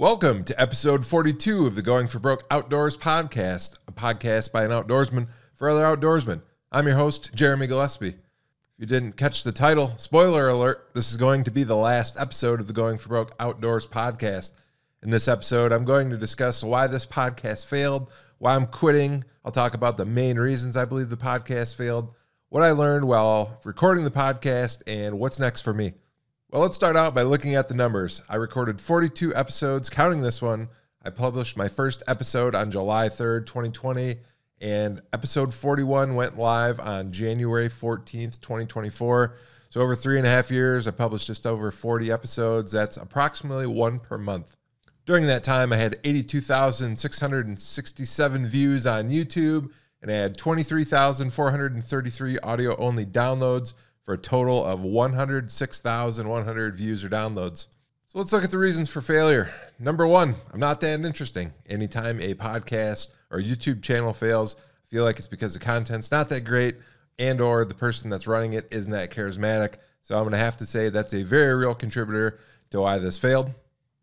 Welcome to episode 42 of the Going for Broke Outdoors podcast, a podcast by an outdoorsman for other outdoorsmen. I'm your host, Jeremy Gillespie. If you didn't catch the title, spoiler alert, this is going to be the last episode of the Going for Broke Outdoors podcast. In this episode, I'm going to discuss why this podcast failed, why I'm quitting. I'll talk about the main reasons I believe the podcast failed, what I learned while recording the podcast, and what's next for me. Well, let's start out by looking at the numbers. I recorded 42 episodes, counting this one. I published my first episode on July 3rd, 2020, and episode 41 went live on January 14th, 2024. So, over three and a half years, I published just over 40 episodes. That's approximately one per month. During that time, I had 82,667 views on YouTube, and I had 23,433 audio only downloads for a total of 106,100 views or downloads. So let's look at the reasons for failure. Number one, I'm not that interesting. Anytime a podcast or YouTube channel fails, I feel like it's because the content's not that great and or the person that's running it isn't that charismatic. So I'm going to have to say that's a very real contributor to why this failed.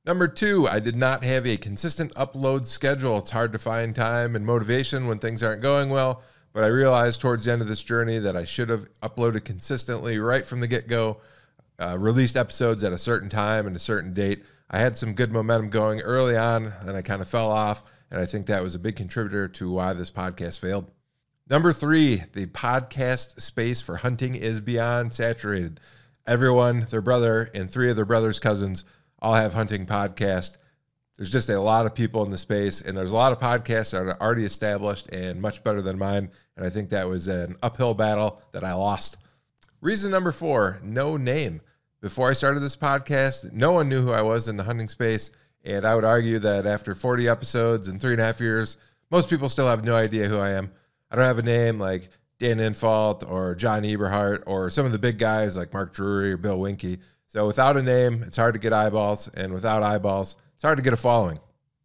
Number two, I did not have a consistent upload schedule. It's hard to find time and motivation when things aren't going well. But I realized towards the end of this journey that I should have uploaded consistently right from the get go, uh, released episodes at a certain time and a certain date. I had some good momentum going early on, and I kind of fell off. And I think that was a big contributor to why this podcast failed. Number three, the podcast space for hunting is beyond saturated. Everyone, their brother, and three of their brother's cousins all have hunting podcasts there's just a lot of people in the space, and there's a lot of podcasts that are already established and much better than mine. And I think that was an uphill battle that I lost. Reason number four no name. Before I started this podcast, no one knew who I was in the hunting space. And I would argue that after 40 episodes and three and a half years, most people still have no idea who I am. I don't have a name like Dan Infalt or John Eberhart or some of the big guys like Mark Drury or Bill Winke. So without a name, it's hard to get eyeballs. And without eyeballs, it's hard to get a following.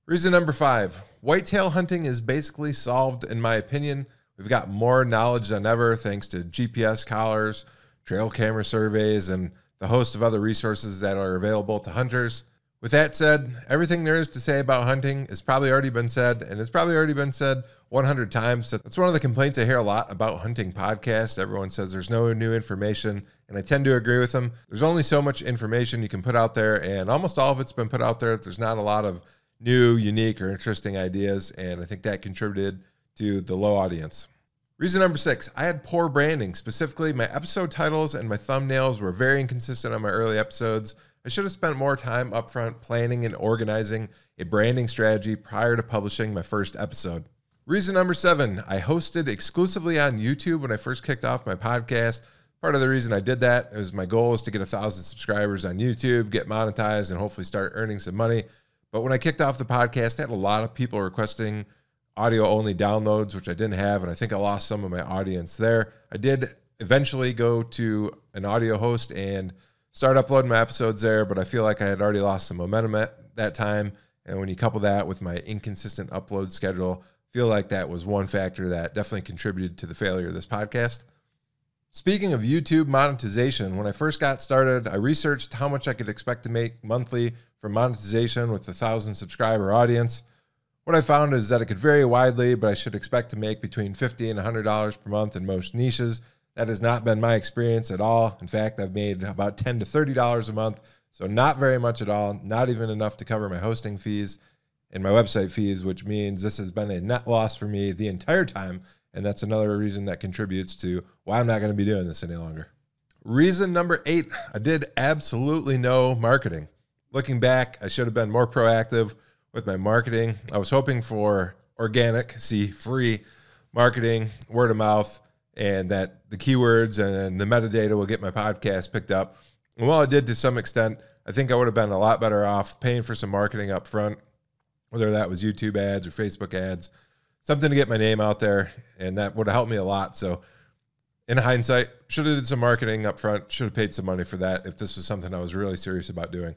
Reason number five whitetail hunting is basically solved, in my opinion. We've got more knowledge than ever thanks to GPS collars, trail camera surveys, and the host of other resources that are available to hunters. With that said, everything there is to say about hunting has probably already been said, and it's probably already been said 100 times. That's one of the complaints I hear a lot about hunting podcasts. Everyone says there's no new information, and I tend to agree with them. There's only so much information you can put out there, and almost all of it's been put out there. There's not a lot of new, unique, or interesting ideas, and I think that contributed to the low audience. Reason number six, I had poor branding. Specifically, my episode titles and my thumbnails were very inconsistent on my early episodes. I should have spent more time upfront planning and organizing a branding strategy prior to publishing my first episode. Reason number seven, I hosted exclusively on YouTube when I first kicked off my podcast. Part of the reason I did that is my goal is to get a thousand subscribers on YouTube, get monetized, and hopefully start earning some money. But when I kicked off the podcast, I had a lot of people requesting audio only downloads, which I didn't have, and I think I lost some of my audience there. I did eventually go to an audio host and start uploading my episodes there, but I feel like I had already lost some momentum at that time. And when you couple that with my inconsistent upload schedule, feel like that was one factor that definitely contributed to the failure of this podcast. Speaking of YouTube monetization, when I first got started, I researched how much I could expect to make monthly from monetization with a thousand subscriber audience. What I found is that it could vary widely, but I should expect to make between 50 and $100 per month in most niches. That has not been my experience at all. In fact, I've made about 10 to $30 a month, so not very much at all, not even enough to cover my hosting fees and my website fees, which means this has been a net loss for me the entire time. And that's another reason that contributes to why I'm not going to be doing this any longer. Reason number eight I did absolutely no marketing. Looking back, I should have been more proactive with my marketing. I was hoping for organic, see, free marketing, word of mouth, and that the keywords and the metadata will get my podcast picked up. And while it did to some extent, I think I would have been a lot better off paying for some marketing up front, whether that was YouTube ads or Facebook ads, something to get my name out there, and that would have helped me a lot. So, in hindsight, should have did some marketing up front, should have paid some money for that if this was something I was really serious about doing.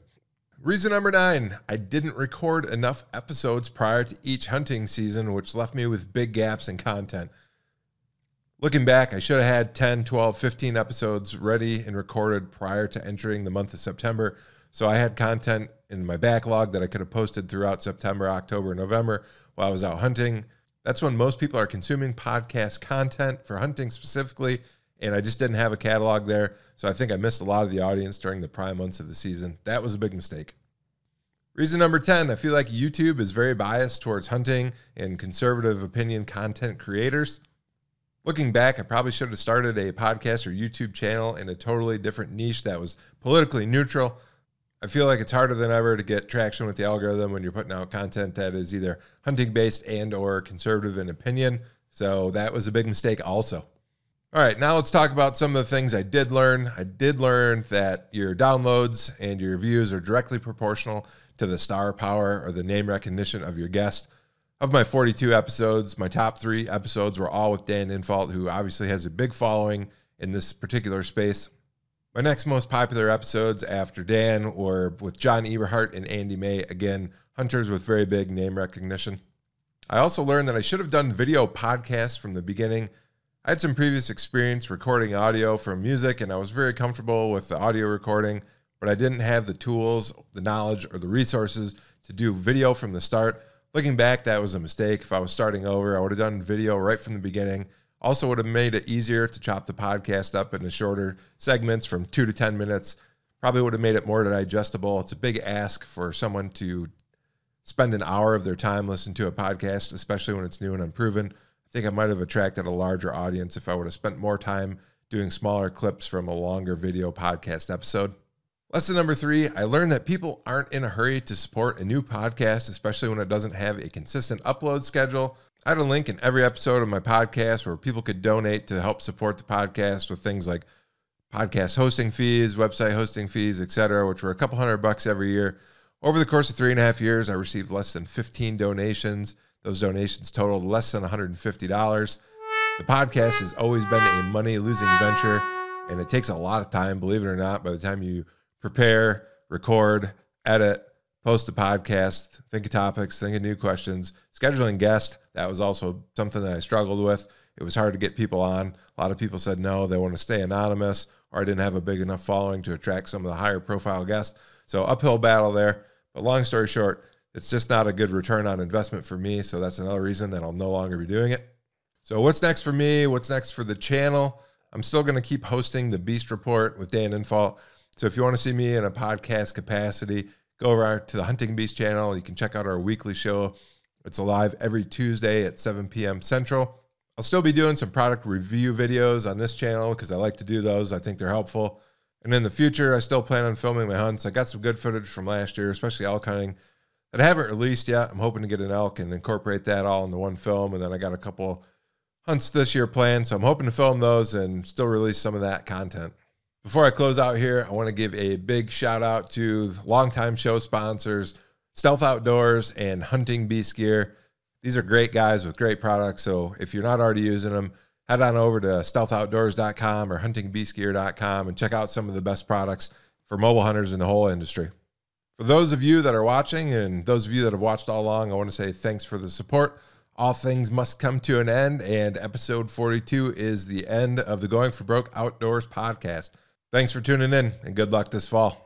Reason number nine, I didn't record enough episodes prior to each hunting season, which left me with big gaps in content looking back, I should have had 10, 12, 15 episodes ready and recorded prior to entering the month of September. So I had content in my backlog that I could have posted throughout September, October, November while I was out hunting. That's when most people are consuming podcast content for hunting specifically. And I just didn't have a catalog there. So I think I missed a lot of the audience during the prime months of the season. That was a big mistake. Reason number 10 I feel like YouTube is very biased towards hunting and conservative opinion content creators. Looking back, I probably should have started a podcast or YouTube channel in a totally different niche that was politically neutral. I feel like it's harder than ever to get traction with the algorithm when you're putting out content that is either hunting based and or conservative in opinion. So that was a big mistake also. All right, now let's talk about some of the things I did learn. I did learn that your downloads and your views are directly proportional to the star power or the name recognition of your guest of my 42 episodes, my top three episodes were all with Dan Infalt, who obviously has a big following in this particular space. My next most popular episodes after Dan were with John Eberhart and Andy May, again, hunters with very big name recognition. I also learned that I should have done video podcasts from the beginning. I had some previous experience recording audio for music, and I was very comfortable with the audio recording, but I didn't have the tools, the knowledge, or the resources to do video from the start looking back, that was a mistake. If I was starting over, I would have done video right from the beginning. Also, would have made it easier to chop the podcast up into shorter segments from two to 10 minutes. Probably would have made it more digestible. It's a big ask for someone to spend an hour of their time listening to a podcast, especially when it's new and unproven. I think I might have attracted a larger audience if I would have spent more time doing smaller clips from a longer video podcast episode. Lesson number three I learned that people aren't in a hurry to support a new podcast, especially when it doesn't have a consistent upload schedule. I had a link in every episode of my podcast where people could donate to help support the podcast with things like podcast hosting fees, website hosting fees, etc., which were a couple hundred bucks every year. Over the course of three and a half years, I received less than 15 donations. Those donations totaled less than $150. The podcast has always been a money losing venture, and it takes a lot of time, believe it or not, by the time you prepare, record, edit, post a podcast, think of topics, think of new questions, scheduling guests. That was also something that I struggled with. It was hard to get people on. A lot of people said no, they want to stay anonymous, or I didn't have a big enough following to attract some of the higher profile guests. So, uphill battle there. But long story short, it's just not a good return on investment for me. So, that's another reason that I'll no longer be doing it. So, what's next for me? What's next for the channel? I'm still going to keep hosting the Beast Report with Dan Infalt. So if you want to see me in a podcast capacity, go over to the Hunting Beast channel. You can check out our weekly show. It's live every Tuesday at 7 p.m. Central. I'll still be doing some product review videos on this channel because I like to do those. I think they're helpful. And in the future, I still plan on filming my hunts. I got some good footage from last year, especially elk hunting that I haven't released yet. I'm hoping to get an elk and incorporate that all into one film. And then I got a couple hunts this year planned. So I'm hoping to film those and still release some of that content. Before I close out here, I want to give a big shout out to longtime show sponsors, Stealth Outdoors and Hunting Beast Gear. These are great guys with great products. So if you're not already using them, head on over to stealthoutdoors.com or huntingbeastgear.com and check out some of the best products for mobile hunters in the whole industry. For those of you that are watching and those of you that have watched all along, I want to say thanks for the support. All things must come to an end, and episode 42 is the end of the Going for Broke Outdoors podcast. Thanks for tuning in and good luck this fall.